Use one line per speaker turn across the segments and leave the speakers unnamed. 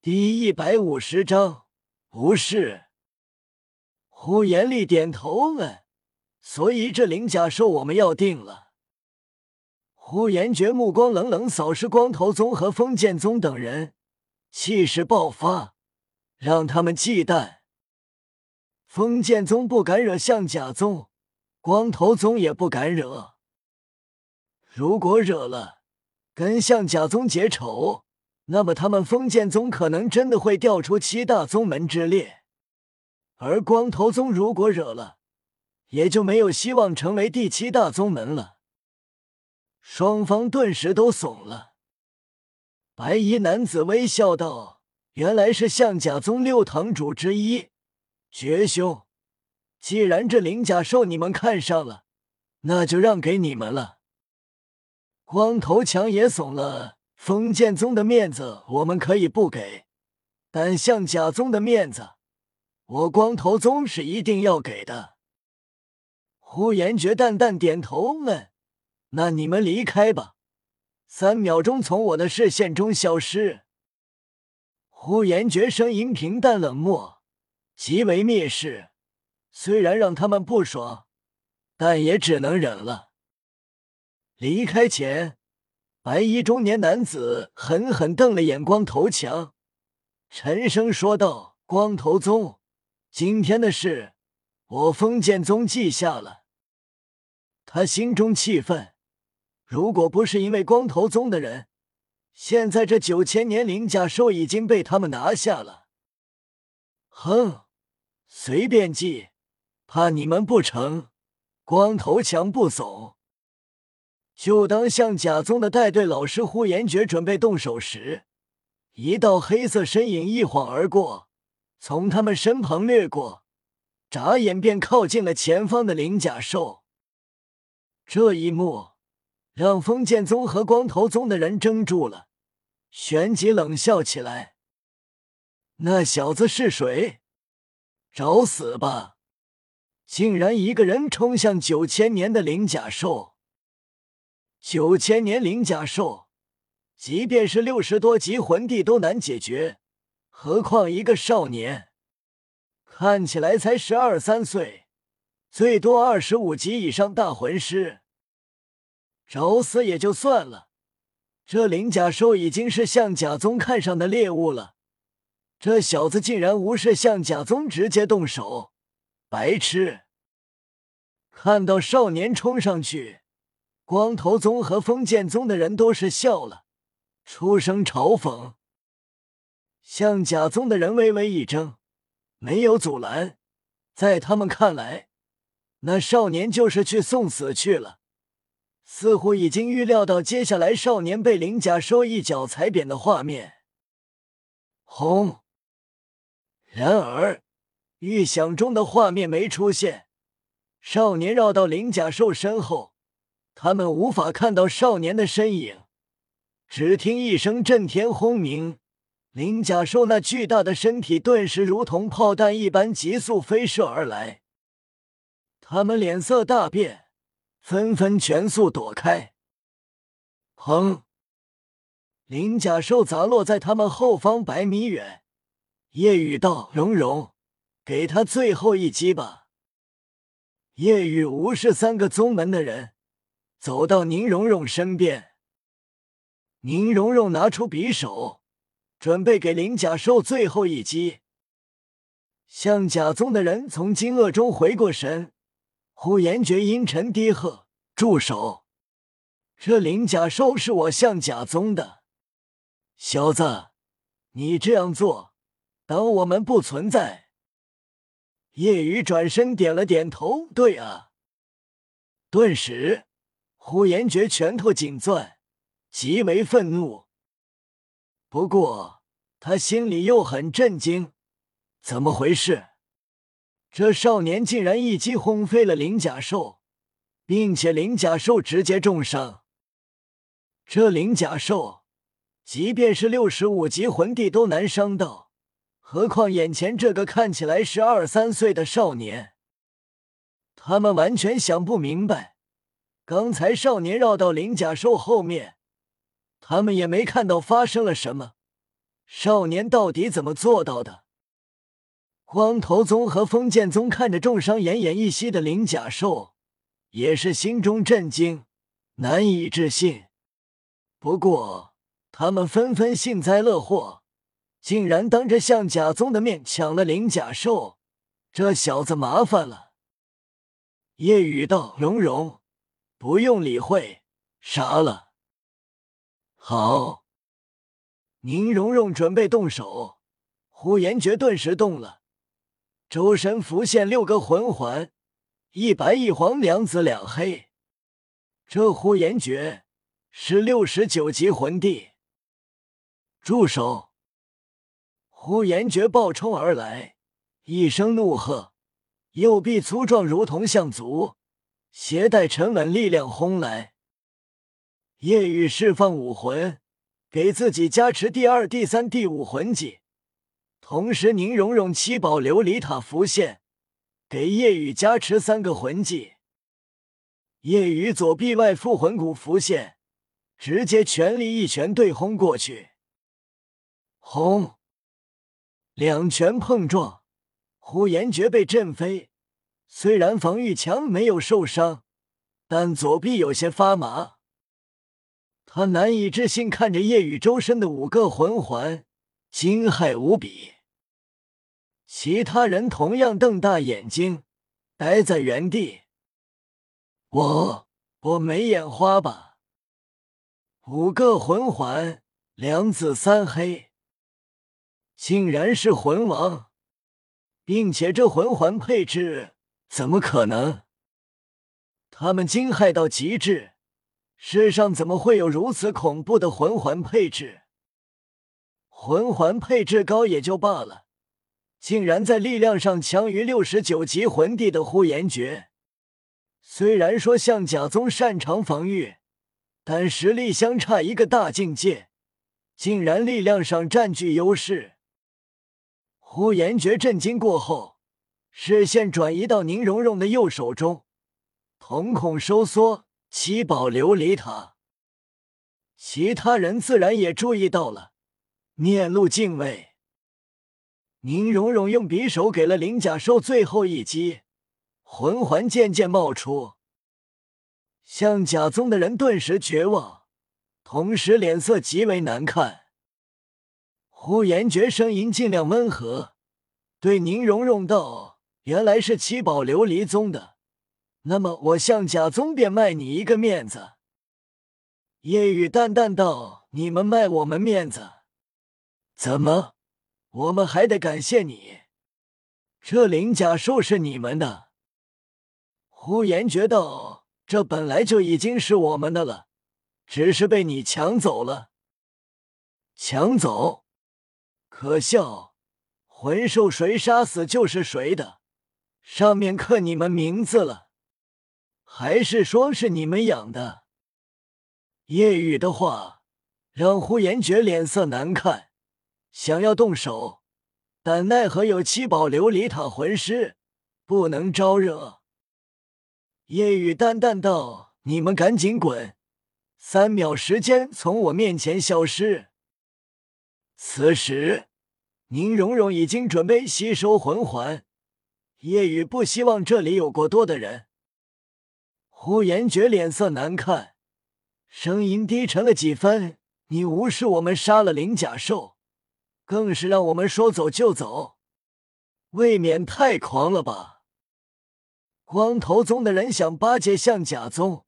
第一百五十章，不是。呼延丽点头问：“所以这灵甲兽我们要定了。”呼延觉目光冷冷扫视光头宗和封建宗等人，气势爆发，让他们忌惮。封建宗不敢惹象甲宗，光头宗也不敢惹。如果惹了，跟象甲宗结仇，那么他们封建宗可能真的会调出七大宗门之列。而光头宗如果惹了，也就没有希望成为第七大宗门了。双方顿时都怂了。白衣男子微笑道：“原来是象甲宗六堂主之一，绝兄。既然这灵甲兽你们看上了，那就让给你们了。”光头强也怂了。封建宗的面子我们可以不给，但象甲宗的面子，我光头宗是一定要给的。呼延觉淡淡点头，问。那你们离开吧，三秒钟从我的视线中消失。呼延觉声音平淡冷漠，极为蔑视。虽然让他们不爽，但也只能忍了。离开前，白衣中年男子狠狠瞪了眼光头强，沉声说道：“光头宗，今天的事，我封建宗记下了。”他心中气愤。如果不是因为光头宗的人，现在这九千年灵甲兽已经被他们拿下了。哼，随便记，怕你们不成？光头强不怂。就当象甲宗的带队老师呼延觉准备动手时，一道黑色身影一晃而过，从他们身旁掠过，眨眼便靠近了前方的灵甲兽。这一幕。让封建宗和光头宗的人怔住了，旋即冷笑起来。那小子是谁？找死吧！竟然一个人冲向九千年的灵甲兽！九千年灵甲兽，即便是六十多级魂帝都难解决，何况一个少年？看起来才十二三岁，最多二十五级以上大魂师。找死也就算了，这灵甲兽已经是象甲宗看上的猎物了。这小子竟然无视象甲宗，直接动手，白痴！看到少年冲上去，光头宗和封建宗的人都是笑了，出声嘲讽。象甲宗的人微微一怔，没有阻拦。在他们看来，那少年就是去送死去了。似乎已经预料到接下来少年被灵甲兽一脚踩扁的画面。轰！然而，预想中的画面没出现。少年绕到灵甲兽身后，他们无法看到少年的身影。只听一声震天轰鸣，灵甲兽那巨大的身体顿时如同炮弹一般急速飞射而来。他们脸色大变。纷纷全速躲开。砰！鳞甲兽砸落在他们后方百米远。夜雨道：“荣荣，给他最后一击吧。”夜雨无视三个宗门的人，走到宁荣荣身边。宁荣荣拿出匕首，准备给鳞甲兽最后一击。象甲宗的人从惊愕中回过神。呼延觉阴沉低喝：“住手！这灵甲兽是我象甲宗的，小子，你这样做，当我们不存在？”叶雨转身点了点头：“对啊。”顿时，呼延觉拳头紧攥，极为愤怒。不过，他心里又很震惊，怎么回事？这少年竟然一击轰飞了灵甲兽，并且灵甲兽直接重伤。这灵甲兽，即便是六十五级魂帝都难伤到，何况眼前这个看起来十二三岁的少年？他们完全想不明白，刚才少年绕到灵甲兽后面，他们也没看到发生了什么，少年到底怎么做到的？光头宗和封建宗看着重伤奄奄一息的灵甲兽，也是心中震惊，难以置信。不过，他们纷纷幸灾乐祸，竟然当着象甲宗的面抢了灵甲兽，这小子麻烦了。夜雨道：“蓉蓉，不用理会，杀了。”好。宁荣荣准备动手，呼延觉顿时动了，周身浮现六个魂环，一白一黄两紫两黑。这呼延觉是六十九级魂帝。住手！呼延觉暴冲而来，一声怒喝，右臂粗壮如同象足，携带沉稳力量轰来。夜雨释放武魂。给自己加持第二、第三、第五魂技，同时宁荣荣七宝琉璃塔浮现，给夜雨加持三个魂技。夜雨左臂外附魂骨浮现，直接全力一拳对轰过去。轰！两拳碰撞，呼延觉被震飞，虽然防御强，没有受伤，但左臂有些发麻。他难以置信看着夜雨周身的五个魂环，惊骇无比。其他人同样瞪大眼睛，呆在原地。我我没眼花吧？五个魂环，两紫三黑，竟然是魂王，并且这魂环配置怎么可能？他们惊骇到极致。世上怎么会有如此恐怖的魂环配置？魂环配置高也就罢了，竟然在力量上强于六十九级魂帝的呼延诀。虽然说象甲宗擅长防御，但实力相差一个大境界，竟然力量上占据优势。呼延诀震惊过后，视线转移到宁荣荣的右手中，瞳孔收缩。七宝琉璃塔，其他人自然也注意到了，面露敬畏。宁荣荣用匕首给了灵甲兽最后一击，魂环渐渐冒出。象甲宗的人顿时绝望，同时脸色极为难看。呼延觉声音尽量温和，对宁荣荣道：“原来是七宝琉璃宗的。”那么我向甲宗便卖你一个面子。”夜雨淡淡道，“你们卖我们面子？怎么？我们还得感谢你？这灵甲兽是你们的？”呼延觉道：“这本来就已经是我们的了，只是被你抢走了。抢走？可笑！魂兽谁杀死就是谁的，上面刻你们名字了。”还是说是你们养的？夜雨的话让呼延觉脸色难看，想要动手，但奈何有七宝琉璃塔魂师，不能招惹。夜雨淡淡道：“你们赶紧滚，三秒时间从我面前消失。”此时，宁荣荣已经准备吸收魂环。夜雨不希望这里有过多的人。呼延觉脸色难看，声音低沉了几分：“你无视我们杀了灵甲兽，更是让我们说走就走，未免太狂了吧？”光头宗的人想巴结象甲宗，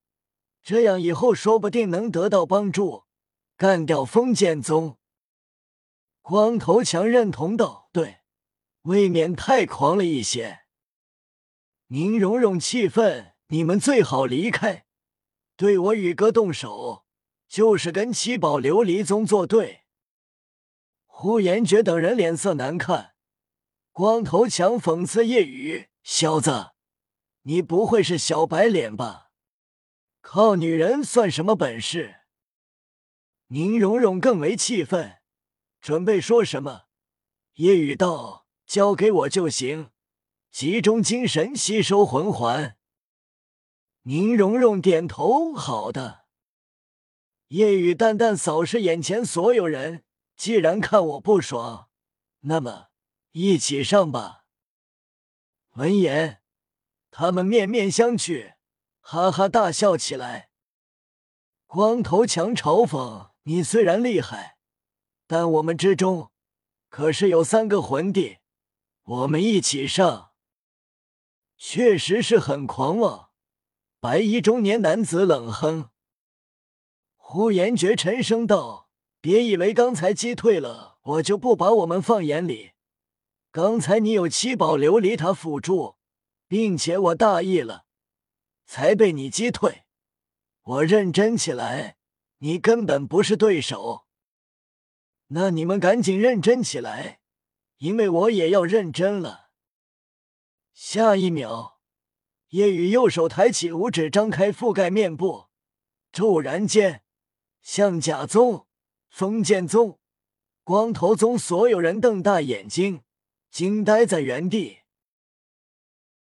这样以后说不定能得到帮助，干掉封建宗。光头强认同道：“对，未免太狂了一些。”宁荣荣气愤。你们最好离开！对我宇哥动手，就是跟七宝琉璃宗作对。呼延觉等人脸色难看。光头强讽刺叶雨：“小子，你不会是小白脸吧？靠女人算什么本事？”宁荣荣更为气愤，准备说什么。叶雨道：“交给我就行，集中精神吸收魂环。”宁荣荣点头：“好的。”夜雨淡淡扫视眼前所有人，既然看我不爽，那么一起上吧。闻言，他们面面相觑，哈哈大笑起来。光头强嘲讽：“你虽然厉害，但我们之中可是有三个魂帝，我们一起上，确实是很狂妄。”白衣中年男子冷哼。呼延觉沉声道：“别以为刚才击退了我就不把我们放眼里。刚才你有七宝琉璃塔辅助，并且我大意了，才被你击退。我认真起来，你根本不是对手。那你们赶紧认真起来，因为我也要认真了。”下一秒，叶雨右手抬起五指，张开覆盖面部，骤然间。象甲宗、封建宗、光头宗所有人瞪大眼睛，惊呆在原地。